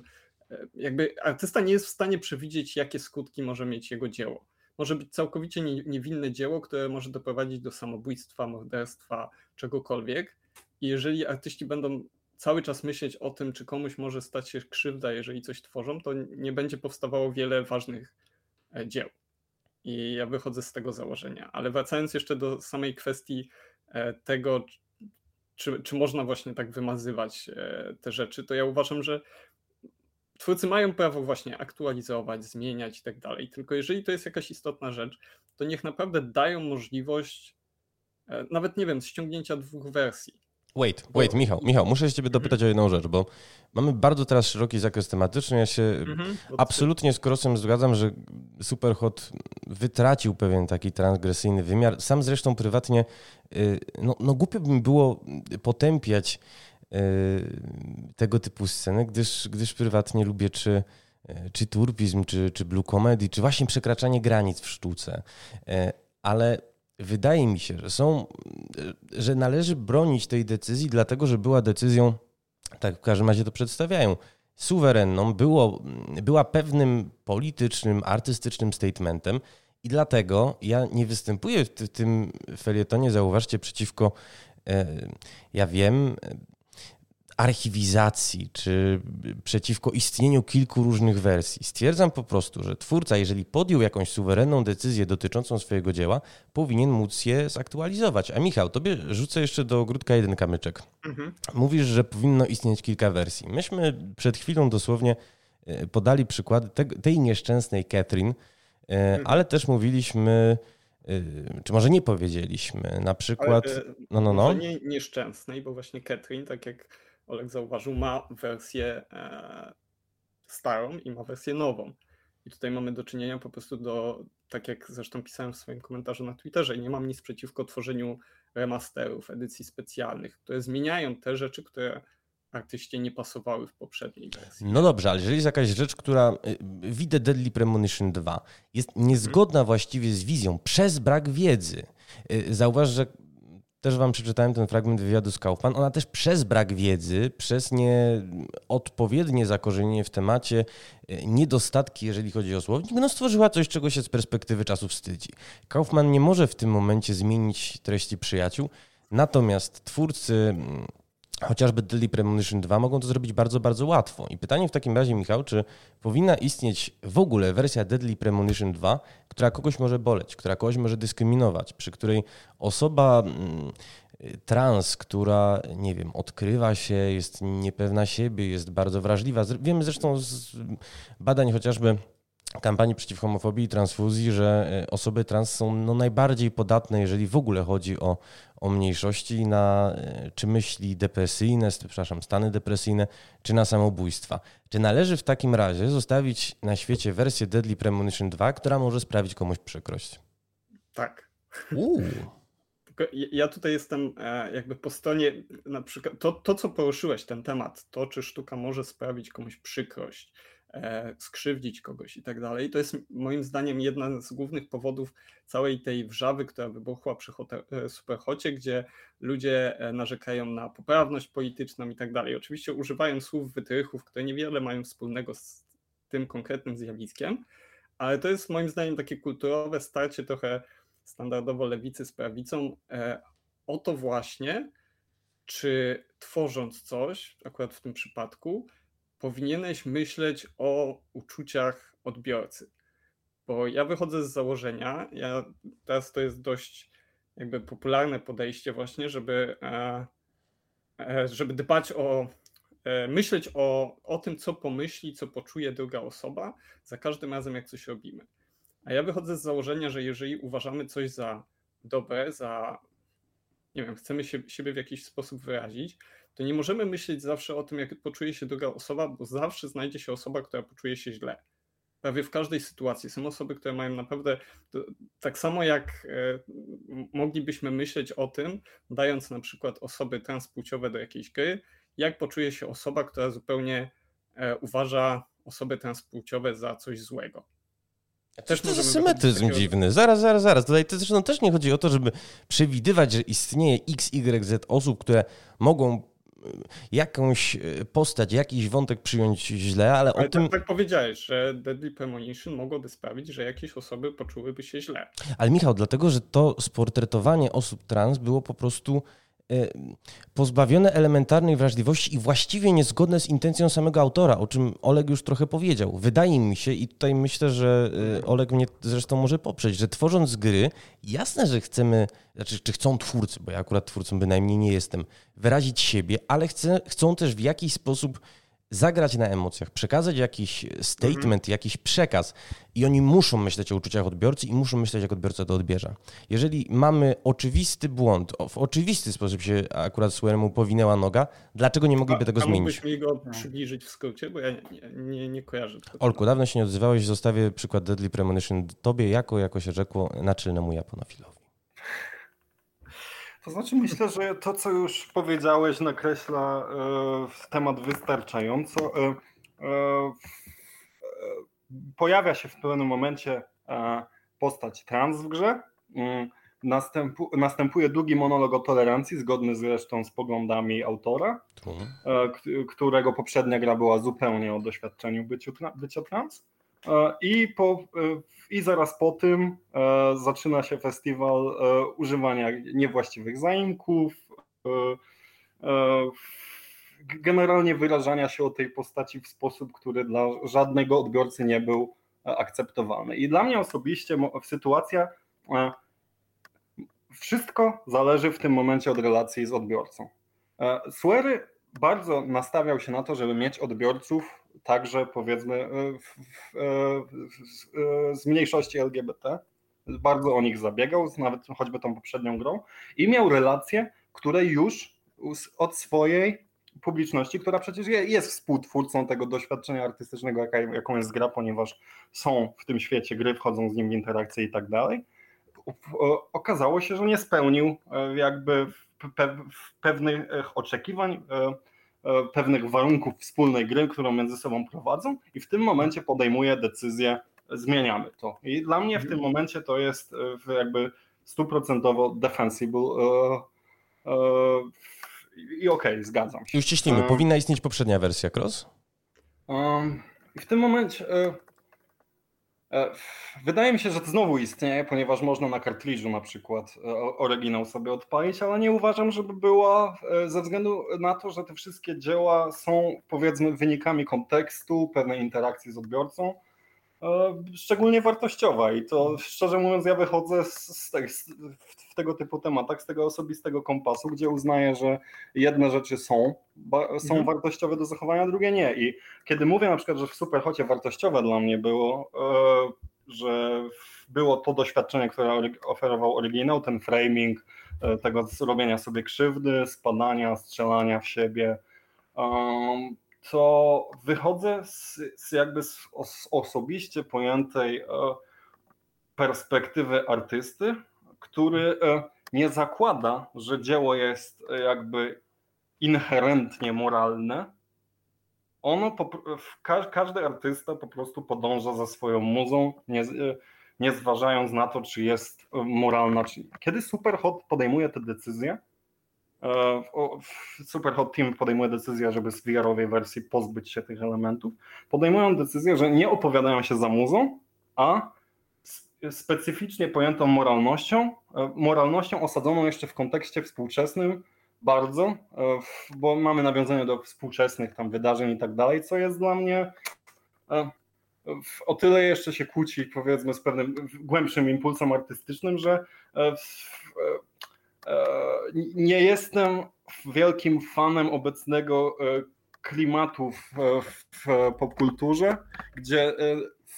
jakby artysta nie jest w stanie przewidzieć, jakie skutki może mieć jego dzieło może być całkowicie niewinne dzieło, które może doprowadzić do samobójstwa, morderstwa, czegokolwiek. I jeżeli artyści będą cały czas myśleć o tym, czy komuś może stać się krzywda, jeżeli coś tworzą, to nie będzie powstawało wiele ważnych e, dzieł. I ja wychodzę z tego założenia. Ale wracając jeszcze do samej kwestii e, tego, czy, czy można właśnie tak wymazywać e, te rzeczy, to ja uważam, że twórcy mają prawo właśnie aktualizować, zmieniać i tak dalej. Tylko jeżeli to jest jakaś istotna rzecz, to niech naprawdę dają możliwość e, nawet nie wiem, ściągnięcia dwóch wersji. Wait, wait, Michał, Michał, muszę się ciebie dopytać o jedną rzecz, bo mamy bardzo teraz szeroki zakres tematyczny. Ja się mhm, absolutnie z Krosem zgadzam, że Superhot wytracił pewien taki transgresyjny wymiar. Sam zresztą prywatnie, y, no, no głupio by mi było potępiać Y, tego typu sceny, gdyż, gdyż prywatnie lubię czy, y, czy turbizm, czy, czy blue comedy, czy właśnie przekraczanie granic w sztuce. Ale wydaje mi się, że są, że należy bronić tej decyzji, dlatego że była decyzją, tak w każdym razie to przedstawiają, suwerenną, było, była pewnym politycznym, artystycznym statementem i dlatego ja nie występuję w tym felietonie, zauważcie, przeciwko, e, ja wiem, archiwizacji, czy przeciwko istnieniu kilku różnych wersji. Stwierdzam po prostu, że twórca, jeżeli podjął jakąś suwerenną decyzję dotyczącą swojego dzieła, powinien móc je zaktualizować. A Michał, tobie rzucę jeszcze do ogródka jeden kamyczek. Mhm. Mówisz, że powinno istnieć kilka wersji. Myśmy przed chwilą dosłownie e, podali przykłady tej nieszczęsnej Catherine, e, mhm. ale też mówiliśmy e, czy może nie powiedzieliśmy, na przykład. Ale, no, no, no. Nie nieszczęsnej, bo właśnie Catherine, tak jak Olek zauważył, ma wersję e, starą i ma wersję nową. I tutaj mamy do czynienia po prostu do, tak jak zresztą pisałem w swoim komentarzu na Twitterze, nie mam nic przeciwko tworzeniu remasterów, edycji specjalnych, które zmieniają te rzeczy, które artyście nie pasowały w poprzedniej wersji. No dobrze, ale jeżeli jest jakaś rzecz, która y, widzę Deadly Premonition 2 jest niezgodna hmm. właściwie z wizją przez brak wiedzy. Y, zauważ, że też wam przeczytałem ten fragment wywiadu z Kaufman, ona też przez brak wiedzy, przez nieodpowiednie zakorzenienie w temacie, e, niedostatki, jeżeli chodzi o słownik, no stworzyła coś, czego się z perspektywy czasu wstydzi. Kaufman nie może w tym momencie zmienić treści przyjaciół, natomiast twórcy mm, chociażby Deadly Premonition 2 mogą to zrobić bardzo, bardzo łatwo. I pytanie w takim razie, Michał, czy powinna istnieć w ogóle wersja Deadly Premonition 2, która kogoś może boleć, która kogoś może dyskryminować, przy której osoba mm, trans, która, nie wiem, odkrywa się, jest niepewna siebie, jest bardzo wrażliwa. Wiemy zresztą z badań chociażby kampanii przeciw homofobii i transfuzji, że e, osoby trans są no najbardziej podatne, jeżeli w ogóle chodzi o, o mniejszości, na e, czy myśli depresyjne, przepraszam, stany depresyjne, czy na samobójstwa. Czy należy w takim razie zostawić na świecie wersję Deadly Premonition 2, która może sprawić komuś przykrość? Tak. Uuu. ja tutaj jestem e, jakby po stronie, na przykład to, to, co poruszyłeś, ten temat, to czy sztuka może sprawić komuś przykrość, skrzywdzić kogoś i tak dalej. To jest moim zdaniem jedna z głównych powodów całej tej wrzawy, która wybuchła przy e, Superhocie, gdzie ludzie e, narzekają na poprawność polityczną i tak dalej. Oczywiście używają słów wytrychów, które niewiele mają wspólnego z tym konkretnym zjawiskiem, ale to jest moim zdaniem takie kulturowe starcie trochę standardowo lewicy z prawicą o to właśnie, czy tworząc coś, akurat w tym przypadku, powinieneś myśleć o uczuciach odbiorcy. Bo ja wychodzę z założenia, ja, teraz to jest dość jakby popularne podejście właśnie, żeby, e, e, żeby dbać o, e, myśleć o, o tym, co pomyśli, co poczuje druga osoba za każdym razem, jak coś robimy. A ja wychodzę z założenia, że jeżeli uważamy coś za dobre, za, nie wiem, chcemy się, siebie w jakiś sposób wyrazić, to nie możemy myśleć zawsze o tym, jak poczuje się druga osoba, bo zawsze znajdzie się osoba, która poczuje się źle. Prawie w każdej sytuacji. Są osoby, które mają naprawdę, tak samo jak e, moglibyśmy myśleć o tym, dając na przykład osoby transpłciowe do jakiejś gry, jak poczuje się osoba, która zupełnie e, uważa osoby transpłciowe za coś złego. Też to jest symetryzm takiego... dziwny. Zaraz, zaraz, zaraz. Tutaj to zresztą też nie chodzi o to, żeby przewidywać, że istnieje x, y, z osób, które mogą jakąś e, postać, jakiś wątek przyjąć źle, ale, ale o tym... Tak, tak powiedziałeś, że Deadly Premonition mogłoby sprawić, że jakieś osoby poczułyby się źle. Ale Michał, dlatego, że to sportretowanie osób trans było po prostu pozbawione elementarnej wrażliwości i właściwie niezgodne z intencją samego autora, o czym Oleg już trochę powiedział. Wydaje mi się, i tutaj myślę, że y, Oleg mnie zresztą może poprzeć, że tworząc gry, jasne, że chcemy, znaczy, czy chcą twórcy, bo ja akurat twórcą bynajmniej nie jestem, wyrazić siebie, ale chcę, chcą też w jakiś sposób zagrać na emocjach, przekazać jakiś statement, mhm. jakiś przekaz i oni muszą myśleć o uczuciach odbiorcy i muszą myśleć, jak odbiorca to odbierze. Jeżeli mamy oczywisty błąd, w oczywisty sposób się akurat Swearemu powinęła noga, dlaczego nie mogliby a, tego a zmienić? Mógłbyś mi go przybliżyć w skrócie, bo ja nie, nie, nie kojarzę. Tego. Olku, dawno się nie odzywałeś, zostawię przykład Deadly Premonition tobie jako, jako się rzekło, naczelnemu japonofilowi. To znaczy myślę, że to, co już powiedziałeś, nakreśla e, temat wystarczająco. E, e, pojawia się w pewnym momencie postać trans w grze. Mm, następu, następuje długi monolog o tolerancji, zgodny zresztą z poglądami autora, którego poprzednia gra była zupełnie o doświadczeniu byciu, bycia trans. E, I, po, I zaraz po tym zaczyna się festiwal używania niewłaściwych zaimków, generalnie wyrażania się o tej postaci w sposób, który dla żadnego odbiorcy nie był akceptowalny. I dla mnie osobiście sytuacja wszystko zależy w tym momencie od relacji z odbiorcą. E, Swery bardzo nastawiał się na to, żeby mieć odbiorców także powiedzmy e, w, w, z mniejszości LGBT. Bardzo o nich zabiegał, nawet choćby tą poprzednią grą i miał relacje, które już od swojej publiczności, która przecież jest współtwórcą tego doświadczenia artystycznego, jaką jest gra, ponieważ są w tym świecie gry, wchodzą z nim w interakcje i tak dalej okazało się, że nie spełnił e, jakby pewnych oczekiwań, e, e, pewnych warunków wspólnej gry, którą między sobą prowadzą i w tym momencie podejmuje decyzję, zmieniamy to. I dla mnie w tym momencie to jest jakby stuprocentowo defensible i okej, okay, zgadzam się. Już ściśnijmy, powinna istnieć poprzednia wersja Cross? w tym momencie E, wydaje mi się, że to znowu istnieje, ponieważ można na kartridżu na przykład e, oryginał sobie odpalić, ale nie uważam, żeby była e, ze względu na to, że te wszystkie dzieła są powiedzmy wynikami kontekstu, pewnej interakcji z odbiorcą, szczególnie wartościowa i to szczerze mówiąc ja wychodzę z, z, z, w tego typu tematach z tego osobistego kompasu, gdzie uznaję, że jedne rzeczy są, są mhm. wartościowe do zachowania, drugie nie i kiedy mówię na przykład, że w Superhocie wartościowe dla mnie było, e, że było to doświadczenie, które oferował oryginał, ten framing e, tego zrobienia sobie krzywdy, spadania, strzelania w siebie, to wychodzę z, z jakby z, z osobiście pojętej e, perspektywy artysty, który e, nie zakłada, że dzieło jest e, jakby inherentnie moralne. Ono, każdy artysta po prostu podąża za swoją muzą, nie, nie zważając na to, czy jest moralna, czy nie. Kiedy Superhot podejmuje te decyzje, E, Superhot Team podejmuje decyzję, żeby z VR-owej wersji pozbyć się tych elementów. Podejmują decyzję, że nie opowiadają się za muzą, a specyficznie pojętą moralnością, e, moralnością osadzoną jeszcze w kontekście współczesnym bardzo, e, bo mamy nawiązanie do współczesnych tam wydarzeń i tak dalej, co jest dla mnie o tyle jeszcze się kłóci powiedzmy z pewnym głębszym impulsem artystycznym, że E, nie jestem wielkim fanem obecnego e, klimatu w, w popkulturze, gdzie e,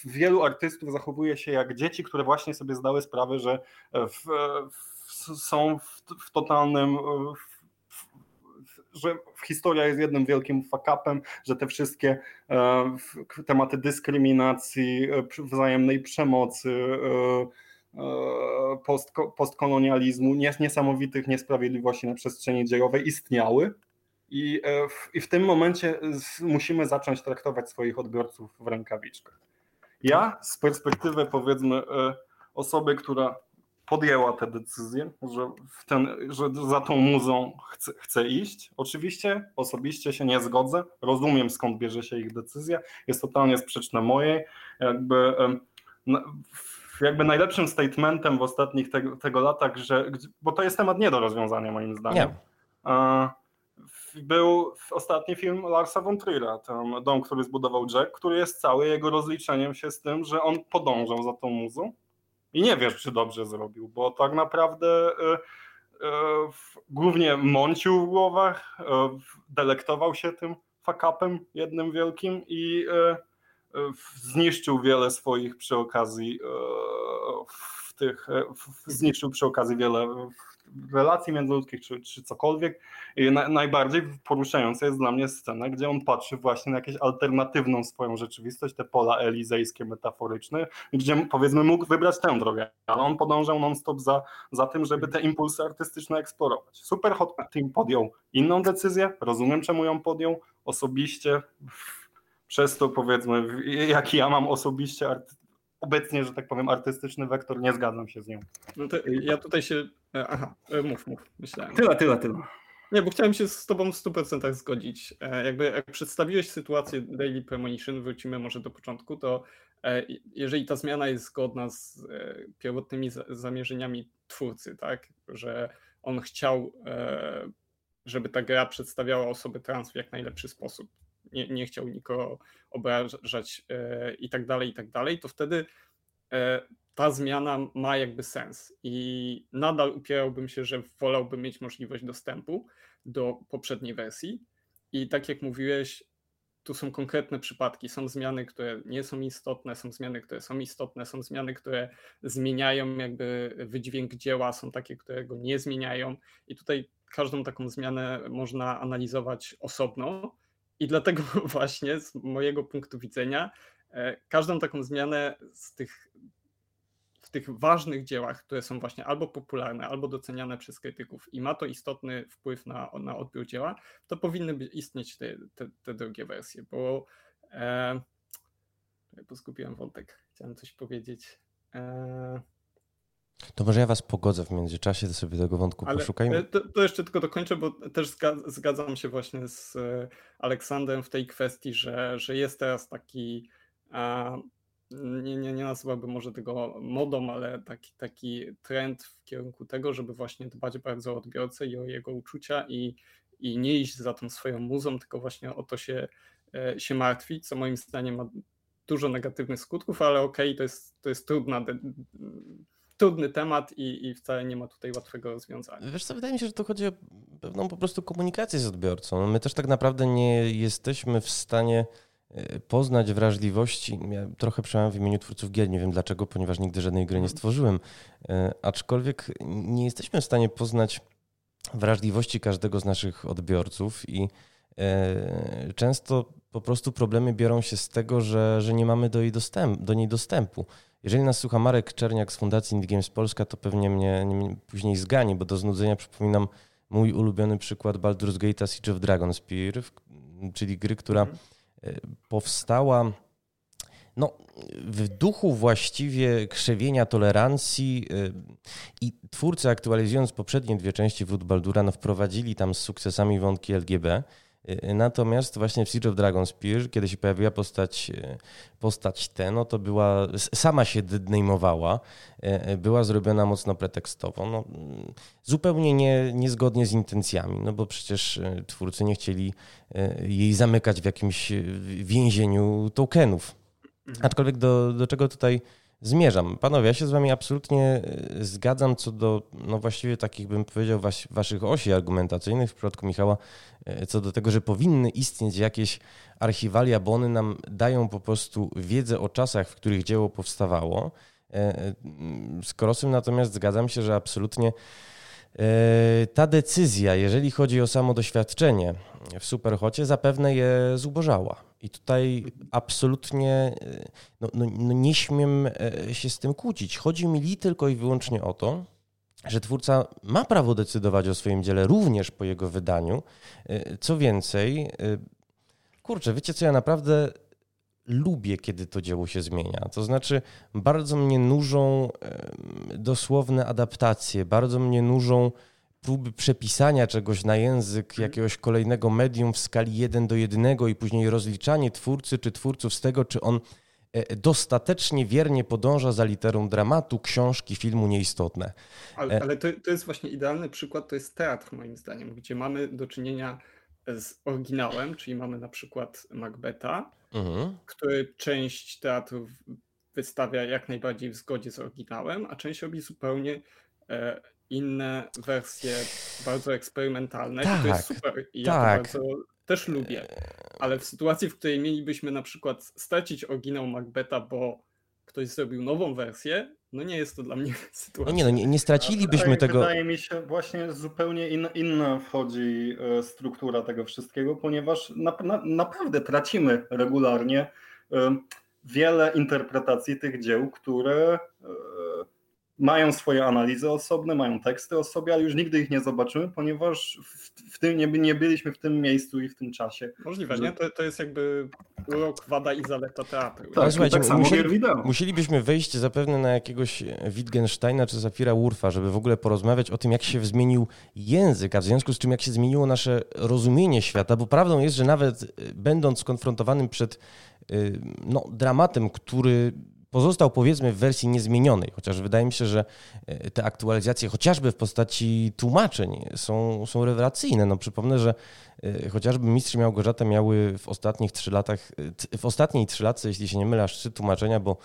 wielu artystów zachowuje się jak dzieci, które właśnie sobie zdały sprawę, że w, w, są w, totalnym że historia jest jednym wielkim fuck-upem, że te wszystkie tematy dyskryminacji, wzajemnej przemocy, E, post, postkolonializmu, niesamowitych niesprawiedliwości na przestrzeni dziejowej istniały. I, e, w, I w tym momencie musimy zacząć traktować swoich odbiorców w rękawiczkach. Ja z perspektywy powiedzmy e, osoby, która podjęła tę decyzję, że, ten, że za tą muzą chce iść. Oczywiście osobiście się nie zgodzę, rozumiem skąd bierze się ich decyzja, jest totalnie sprzeczna mojej. Jakby jakby najlepszym statementem w ostatnich tego, tego latach, że, bo to jest temat nie do rozwiązania moim zdaniem. Nie. Był ostatni film Larsa von Trier'a, ten dom, który zbudował Jack, który jest cały jego rozliczeniem się z tym, że on podążał za tą muzą i nie wiesz, czy dobrze zrobił, bo tak naprawdę y, y, głównie mącił w głowach, y, delektował się tym fakapem jednym wielkim i zniszczył wiele swoich przy okazji e, w tych, e, zniszczył przy okazji wiele relacji międzyludzkich czy, czy cokolwiek. I na, najbardziej poruszająca jest dla mnie scena, gdzie on patrzy właśnie na jakąś alternatywną swoją rzeczywistość, te pola elizejskie, metaforyczne, gdzie powiedzmy mógł wybrać tę drogę, ale on podążał non-stop za, za tym, żeby te impulsy artystyczne eksplorować. Super Hot Team podjął inną decyzję, rozumiem czemu ją podjął, osobiście przez to powiedzmy, jaki ja mam osobiście obecnie, że tak powiem, artystyczny wektor, nie zgadzam się z nią. No to ja tutaj się. E, aha, e, mów, mów, myślałem. Tyle, tyle, tyle. Nie, bo chciałem się z Tobą w 100% zgodzić. E, jakby jak przedstawiłeś sytuację Daily Premonition, wrócimy może do początku, to jeżeli ta zmiana jest zgodna z pierwotnymi zamierzeniami twórcy, tak, że on chciał, żeby ta gra przedstawiała osoby trans w jak najlepszy sposób, nie, nie chciał nikogo obrażać e, i tak dalej, i tak dalej, to wtedy e, ta zmiana ma jakby sens. I nadal upierałbym się, że wolałbym mieć możliwość dostępu do poprzedniej wersji. I tak jak mówiłeś, tu są konkretne przypadki. Są zmiany, które nie są istotne, są zmiany, które są istotne, są zmiany, które zmieniają jakby wydźwięk dzieła, są takie, które go nie zmieniają. I tutaj każdą taką zmianę można analizować osobno i dlatego właśnie z mojego punktu widzenia e, każdą taką zmianę z tych, w tych ważnych dziełach, które są właśnie albo popularne, albo doceniane przez krytyków i ma to istotny wpływ na, na odbiór dzieła, to powinny istnieć te, te, te drugie wersje, bo e, zgubiłem wątek, chciałem coś powiedzieć. E, to może ja was pogodzę w międzyczasie, to sobie tego wątku Ale poszukajmy. E, to, to, jeszcze tylko dokończę, bo też zgadzam się właśnie z e, Aleksandrem w tej kwestii, że, że jest teraz taki, a, nie, nie, nie nazywałbym może tego modą, ale taki, taki trend w kierunku tego, żeby właśnie dbać bardzo o odbiorcę i o jego uczucia i, i nie iść za tą swoją muzą, tylko właśnie o to się, e, się martwić, co moim zdaniem ma dużo negatywnych skutków, ale okej, okay, to, jest, to jest trudna trudny temat i, i wcale nie ma tutaj łatwego rozwiązania. Wiesz co, wydaje mi się, że to chodzi o pewną po prostu komunikację z odbiorcą. My też tak naprawdę nie jesteśmy w stanie e, poznać wrażliwości. Ja trochę przemawiam w imieniu twórców gier, nie wiem dlaczego, ponieważ nigdy żadnej gry nie mhm. stworzyłem. E, aczkolwiek nie jesteśmy w stanie poznać wrażliwości każdego z naszych odbiorców i e, często po prostu problemy biorą się z tego, że, że nie mamy do, jej dostęp, do niej dostępu. Jeżeli nas słucha Marek Czerniak z Fundacji Indie Games Polska, to pewnie mnie, mnie później zgani, bo do znudzenia przypominam mój ulubiony przykład Baldur's Gate Siege of Dragonspear, czyli gry, która mhm. e, powstała no, w duchu właściwie krzewienia tolerancji e, i twórcy aktualizując poprzednie dwie części Wrót Baldura no, wprowadzili tam z sukcesami wątki LGB. Y, natomiast właśnie w Siege of Dragonspear, kiedy się pojawiła postać, y, postać T, no to była, sama się dynamowała, y, była zrobiona mocno pretekstowo, no, mm, zupełnie nie, niezgodnie z intencjami, no bo przecież twórcy nie chcieli jej zamykać w jakimś więzieniu tokenów. Mhm. Aczkolwiek do, do czego tutaj zmierzam. Panowie, ja się z wami absolutnie e, zgadzam co do, no właściwie takich bym powiedział, was, waszych osi argumentacyjnych w przypadku Michała, e, co do tego, że powinny istnieć jakieś archiwalia, bo one nam dają po prostu wiedzę o czasach, w których dzieło powstawało. E, z Krosem natomiast zgadzam się, że absolutnie ta decyzja, jeżeli chodzi o samo doświadczenie w Superhocie, zapewne je zubożała. I tutaj absolutnie no, no, no, nie śmiem e, się z tym kłócić. Chodzi mi li tylko i wyłącznie o to, że twórca ma prawo decydować o swoim dziele również po jego wydaniu. E, co więcej, e, kurczę, wiecie co, ja naprawdę lubię, kiedy to dzieło się zmienia. To znaczy, bardzo mnie nużą dosłowne adaptacje, bardzo mnie nużą próby przepisania czegoś na język mhm. jakiegoś kolejnego medium w skali 1 do 1 i później rozliczanie twórcy czy twórców z tego, czy on e, dostatecznie wiernie podąża za literą dramatu, książki, filmu nieistotne. Ale, e, ale to, to jest właśnie idealny przykład, to jest teatr moim zdaniem, gdzie mamy do czynienia z oryginałem, czyli mamy na przykład Macbeta, mhm. który część teatrów wystawia jak najbardziej w zgodzie z oryginałem, a część robi zupełnie e, inne wersje bardzo eksperymentalne tak, i to jest tak, super i ja tak. to bardzo też lubię, ale w sytuacji, w której mielibyśmy na przykład stracić oryginał Macbeta, bo ktoś zrobił nową wersję, no nie jest to dla mnie sytuacja. No nie, no nie, nie stracilibyśmy wydaje, tego. Wydaje mi się właśnie zupełnie inna, inna wchodzi e, struktura tego wszystkiego, ponieważ na, na, naprawdę tracimy regularnie e, wiele interpretacji tych dzieł, które e, mają swoje analizy osobne, mają teksty o sobie, ale już nigdy ich nie zobaczymy, ponieważ w, w tym nie, nie byliśmy w tym miejscu i w tym czasie. Możliwe, że... nie? To, to jest jakby urok, wada i zaleta teatru. Tak, tak, słuchajcie, tak samo musieli, musielibyśmy wejść zapewne na jakiegoś Wittgensteina czy Zafira Wurfa, żeby w ogóle porozmawiać o tym, jak się zmienił język, a w związku z czym jak się zmieniło nasze rozumienie świata, bo prawdą jest, że nawet y, będąc skonfrontowanym przed y, no, dramatem, który pozostał powiedzmy w wersji niezmienionej, chociaż wydaje mi się, że e, te aktualizacje chociażby w postaci tłumaczeń są, są rewelacyjne. No przypomnę, że e, chociażby Mistrz i Małgorzata miały w ostatnich trzy latach, e, w ostatniej trzy latce, jeśli się nie mylę, aż trzy tłumaczenia, bo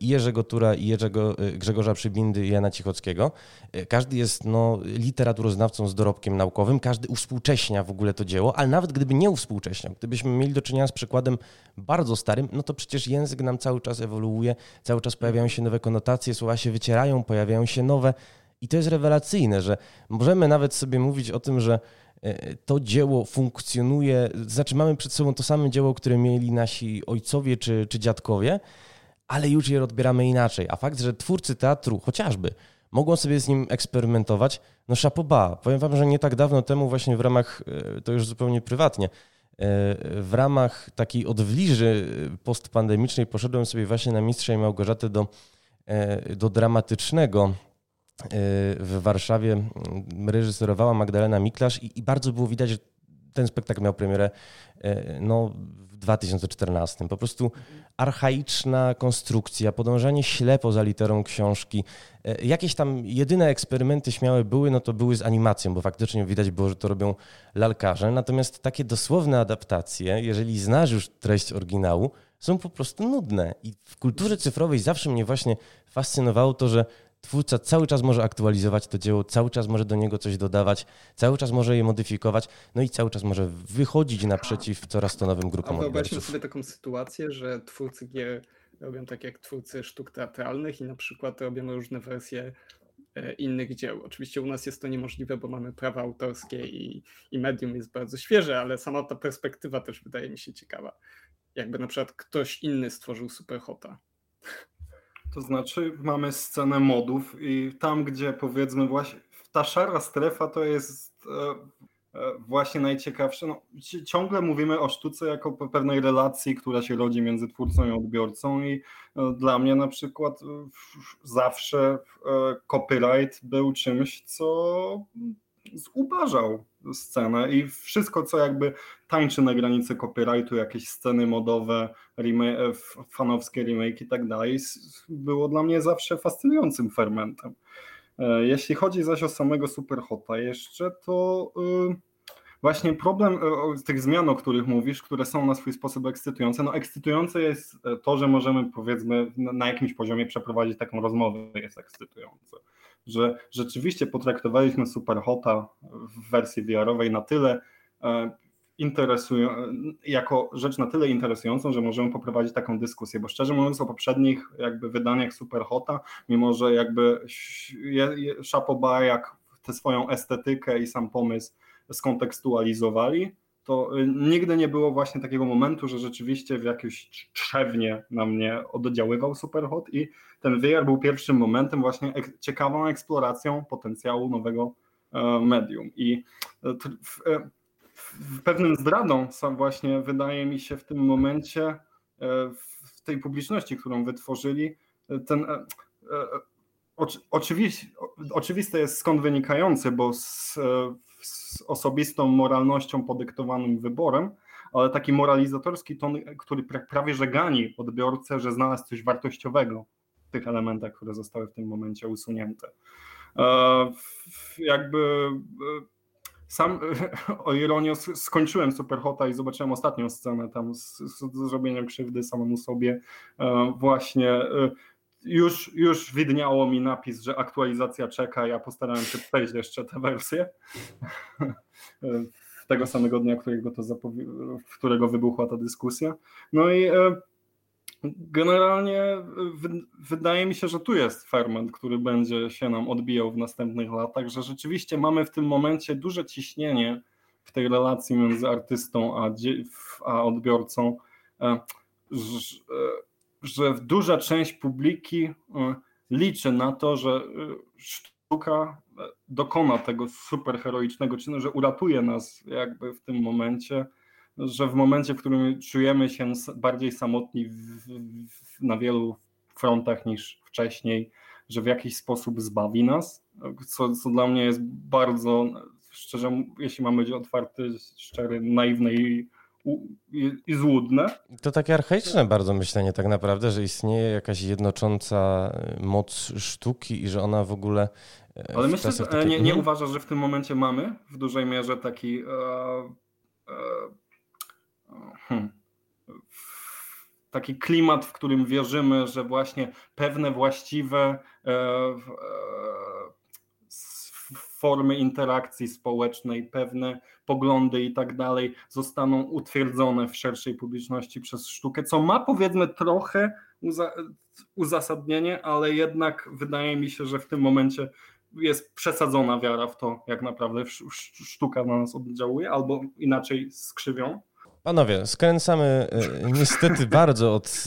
Jerzego Tura, i Jerzego, y, Grzegorza Przybindy, i Jana Cichockiego. Y, każdy jest no, literaturoznawcą z dorobkiem naukowym, każdy uwspółcześnia w ogóle to dzieło, ale nawet gdyby nie uwspółcześniał, gdybyśmy mieli do czynienia z przykładem bardzo starym, no to przecież język nam cały czas ewoluuje, cały czas pojawiają się nowe konotacje, słowa się wycierają, pojawiają się nowe i to jest rewelacyjne, że możemy nawet sobie mówić o tym, że y, to dzieło funkcjonuje, znaczy mamy przed sobą to samo dzieło, które mieli nasi ojcowie czy, czy dziadkowie, ale już je odbieramy inaczej. A fakt, że twórcy teatru chociażby mogą sobie z nim eksperymentować, no szapoba. Powiem wam, że nie tak dawno temu właśnie w ramach, e, to już zupełnie prywatnie, e, w ramach takiej odwliży postpandemicznej poszedłem sobie właśnie na Mistrza i Małgorzatę do, e, do dramatycznego w Warszawie. Reżyserowała Magdalena Miklasz i, i bardzo było widać, że ten spektakl miał premierę no, 2014. Po prostu archaiczna konstrukcja, podążanie ślepo za literą książki. E, jakieś tam jedyne eksperymenty śmiałe były, no to były z animacją, bo faktycznie widać było, że to robią lalkarze. Natomiast takie dosłowne adaptacje, jeżeli znasz już treść oryginału, są po prostu nudne. I w kulturze cyfrowej zawsze mnie właśnie fascynowało to, że twórca cały czas może aktualizować to dzieło, cały czas może do niego coś dodawać, cały czas może je modyfikować, no i cały czas może wychodzić naprzeciw coraz to nowym grupom A wyobraźmy sobie taką sytuację, że twórcy gier robią tak jak twórcy sztuk teatralnych i na przykład robią różne wersje e, innych dzieł. Oczywiście u nas jest to niemożliwe, bo mamy prawa autorskie i, i medium jest bardzo świeże, ale sama ta perspektywa też wydaje mi się ciekawa. Jakby na przykład ktoś inny stworzył Superhota. To znaczy mamy scenę modów i tam, gdzie powiedzmy właśnie ta szara strefa to jest e, e, właśnie najciekawsze. No, ciągle mówimy o sztuce jako pewnej relacji, która się rodzi między twórcą i odbiorcą i e, dla mnie na przykład zawsze copyright był czymś, co zubażał scenę i wszystko, co jakby tańczy na granicy copyrightu, jakieś sceny modowe, remake, fanowskie remake i tak dalej, było dla mnie zawsze fascynującym fermentem. E, jeśli chodzi zaś o samego Superhota jeszcze, to y, właśnie problem e, tych zmian, o których mówisz, które są na swój sposób ekscytujące, no ekscytujące jest e, to, że możemy powiedzmy na jakimś poziomie przeprowadzić taką rozmowę, jest ekscytujące. Że rzeczywiście potraktowaliśmy Superhota w wersji VR-owej na tyle e, interesują, jako rzecz na tyle interesującą, że możemy poprowadzić taką dyskusję, bo szczerze mówiąc o poprzednich jakby wydaniach Superhota, mimo że jakby Chapoba jak tę swoją estetykę i sam pomysł skontekstualizowali, to y, nigdy nie było właśnie takiego momentu, że rzeczywiście w jakimś trzewnie na mnie oddziaływał Superhot i ten VR był pierwszym momentem właśnie ek ciekawą eksploracją potencjału nowego e, medium. I e, e, w pewnym zdradą właśnie wydaje mi się w tym momencie w tej publiczności, którą wytworzyli, ten oczywiście, oczywiste jest skąd wynikający, bo z, z osobistą moralnością podyktowanym wyborem, ale taki moralizatorski ton, który prawie że gani odbiorcę, że znalazł coś wartościowego w tych elementach, które zostały w tym momencie usunięte. E, jakby e, sam o ironię skończyłem Superhota i zobaczyłem ostatnią scenę tam z, z zrobieniem krzywdy samemu sobie e, właśnie już, już widniało mi napis, że aktualizacja czeka. Ja postarałem się przejść jeszcze tę wersję. tego samego dnia, którego, to w którego wybuchła ta dyskusja. No i e, generalnie wydaje mi się, że tu jest ferment, który będzie się nam odbijał w następnych latach, że rzeczywiście mamy w tym momencie duże ciśnienie w tej relacji między artystą a, a odbiorcą. Że, e, że duża część publiki e, liczy na to, że sztuka dokona tego superheroicznego czynu, że uratuje nas jakby w tym momencie, że w momencie, w którym czujemy się bardziej samotni w, w, na wielu frontach niż wcześniej, że w jakiś sposób zbawi nas, co, co dla mnie jest bardzo, szczerze, jeśli mam być otwarty, szczery, naiwny i, i, i złudne. To takie archaiczne bardzo myślenie tak naprawdę, że istnieje jakaś jednocząca moc sztuki i że ona w ogóle E, Ale myślę, że nie, nie uważasz, że w tym momencie mamy w dużej mierze taki e, e, hmm, taki klimat, w którym wierzymy, że właśnie pewne właściwe e, e, formy interakcji społecznej, pewne poglądy i tak dalej zostaną utwierdzone w szerszej publiczności przez sztukę, co ma powiedzmy trochę uzasadnienie, ale jednak wydaje mi się, że w tym momencie jest przesadzona wiara w to, jak naprawdę sztuka na nas oddziałuje, albo inaczej skrzywią. Panowie, skręcamy e, niestety bardzo od,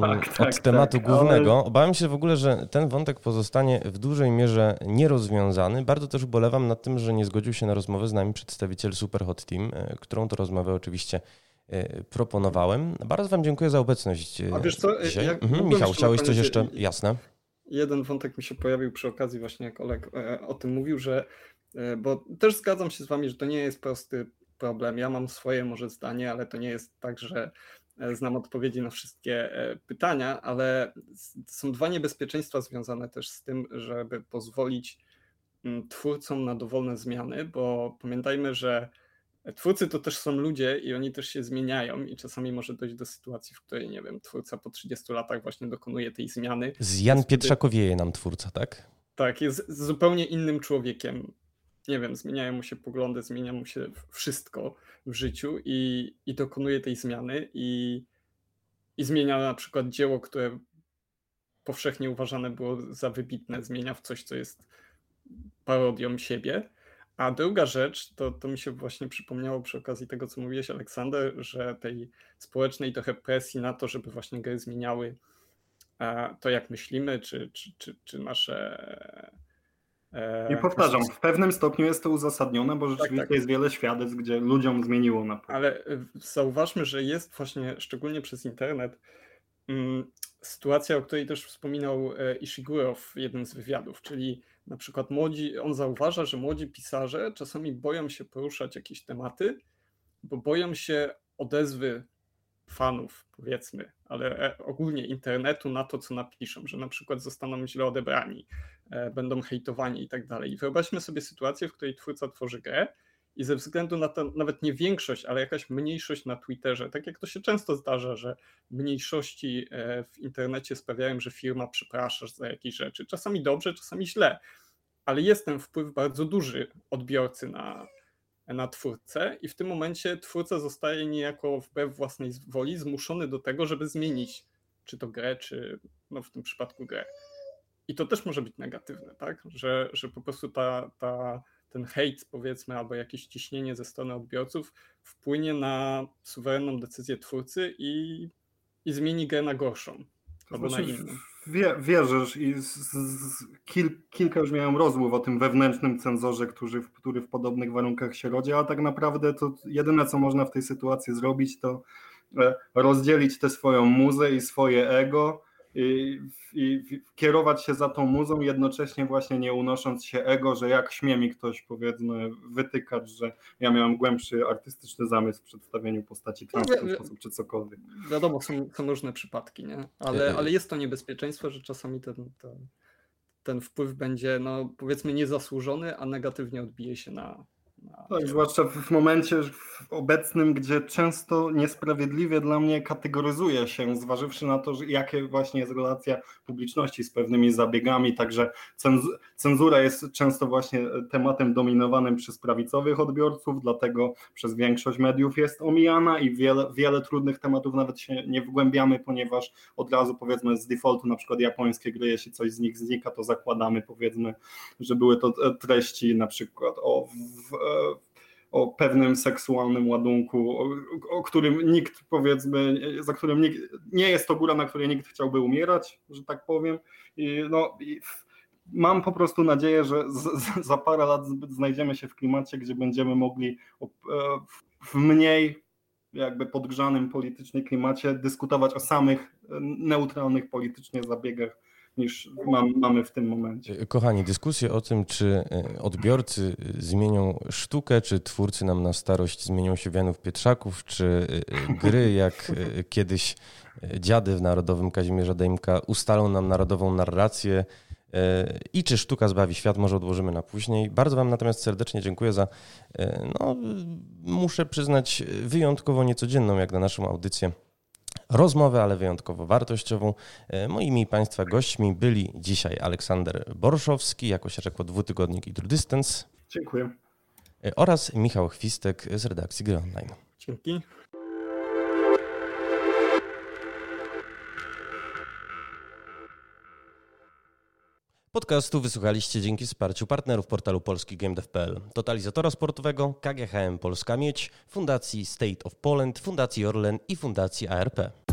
tak, tak, od tematu tak, głównego. Ale... Obawiam się w ogóle, że ten wątek pozostanie w dużej mierze nierozwiązany. Bardzo też ubolewam nad tym, że nie zgodził się na rozmowę z nami przedstawiciel Super Hot Team, e, którą to rozmowę oczywiście e, proponowałem. Bardzo Wam dziękuję za obecność A wiesz co, dzisiaj. Mhm, Michał, chciałeś coś jeszcze? Jasne jeden wątek mi się pojawił przy okazji właśnie jak Oleg e, o tym mówił, że bo też zgadzam się z wami, że to nie jest prosty problem. Ja mam swoje może zdanie, ale to nie jest tak, że e, znam odpowiedzi na wszystkie pytania, ale są dwa niebezpieczeństwa związane też z tym, żeby pozwolić mm, twórcom na dowolne zmiany, bo pamiętajmy, że Twórcy to też są ludzie i oni też się zmieniają i czasami może dojść do sytuacji, w której, nie wiem, twórca po 30 latach właśnie dokonuje tej zmiany. Z Jan Pietrzakowieje nam twórca, tak? Tak, jest zupełnie innym człowiekiem. Nie wiem, zmieniają mu się poglądy, zmienia mu się wszystko w życiu i, i dokonuje tej zmiany i, i zmienia na przykład dzieło, które powszechnie uważane było za wybitne, zmienia w coś, co jest parodią siebie a druga rzecz, to, to mi się właśnie przypomniało przy okazji tego, co mówiłeś, Aleksander, że tej społecznej trochę presji na to, żeby właśnie gry zmieniały to, jak myślimy, czy, czy, czy, czy nasze. E, I powtarzam, w pewnym stopniu jest to uzasadnione, bo rzeczywiście tak, tak. jest wiele świadectw, gdzie ludziom zmieniło na pewno. Ale e, zauważmy, że jest właśnie, szczególnie przez internet, mm, sytuacja, o której też wspominał Ishiguro w jednym z wywiadów, czyli na przykład młodzi, on zauważa, że młodzi pisarze czasami boją się poruszać jakieś tematy, bo boją się odezwy fanów, powiedzmy, ale e, ogólnie internetu na to, co napiszą, że na przykład zostaną źle odebrani, e, będą hejtowani i tak dalej. I wyobraźmy sobie sytuację, w której twórca tworzy grę i ze względu na to, nawet nie większość, ale jakaś mniejszość na Twitterze, tak jak to się często zdarza, że mniejszości e, w internecie sprawiają, że firma przeprasza za jakieś rzeczy. Czasami dobrze, czasami źle, ale jest ten wpływ bardzo duży odbiorcy na, na twórcę i w tym momencie twórca zostaje niejako wbrew własnej woli zmuszony do tego, żeby zmienić czy to grę, czy no w tym przypadku grę. I to też może być negatywne, tak? Że, że po prostu ta, ta ten hejt, powiedzmy, albo jakieś ciśnienie ze strony odbiorców wpłynie na suwerenną decyzję twórcy i, i zmieni grę na gorszą albo znaczy, na inną. Wie, wierzysz i z, z, kil, kilka już miałem rozmów o tym wewnętrznym cenzorze, który, który w podobnych warunkach się rodzi, a tak naprawdę to jedyne, co można w tej sytuacji zrobić, to e, rozdzielić tę swoją muzę i swoje ego i, i, kierować się za tą muzą, jednocześnie właśnie nie unosząc się ego, że jak śmie mi ktoś powiedzmy wytykać, że ja miałem głębszy artystyczny zamysł w przedstawieniu postaci trans w ten sposób, czy cokolwiek. Wiadomo, są, są różne przypadki, nie? Ale, ale jest to niebezpieczeństwo, że czasami ten, ten, ten wpływ będzie, no powiedzmy, niezasłużony, a negatywnie odbije się na, tak, zwłaszcza w momencie obecnym, gdzie często niesprawiedliwie dla mnie kategoryzuje się, zważywszy na to, jakie właśnie jest relacja publiczności z pewnymi zabiegami, także cenzura jest często właśnie tematem dominowanym przez prawicowych odbiorców, dlatego przez większość mediów jest omijana i wiele, wiele trudnych tematów nawet się nie wgłębiamy, ponieważ od razu powiedzmy z defaultu na przykład japońskie gry, jeśli coś z nich znika, to zakładamy powiedzmy, że były to treści na przykład o w, o pewnym seksualnym ładunku, o, o, którym nikt powiedzmy, za którym nikt, nie jest to góra, na której nikt chciałby umierać, że tak powiem. I no, i mam po prostu nadzieję, że z, z, za parę lat znajdziemy się w klimacie, gdzie będziemy mogli e, w mniej jakby podgrzanym politycznie klimacie dyskutować o samych neutralnych politycznie zabiegach niż mam, mamy w tym momencie. Kochani, dyskusje o tym, czy e, odbiorcy zmienią sztukę, czy twórcy nam na starość zmienią się wianów Pietrzaków, czy gry jak kiedyś dziady w Narodowym Kazimierza Dejmka ustalą nam narodową narrację, E, I czy sztuka zbawi świat, może odłożymy na później. Bardzo Wam natomiast serdecznie dziękuję za, e, no, muszę przyznać, wyjątkowo niecodzienną, jak na naszą audycję, rozmowę, ale wyjątkowo wartościową. E, moimi Państwa gośćmi byli dzisiaj Aleksander Borszowski, jako się rzekło dwutygodnik i True Distance. Dziękuję. Oraz Michał Chwistek z redakcji Gry Online. Dzięki. Podcastu wysłuchaliście dzięki wsparciu partnerów portalu polskigame.pl, Totalizatora Sportowego, KGHM Polska Miedź, Fundacji State of Poland, Fundacji Orlen i Fundacji ARP.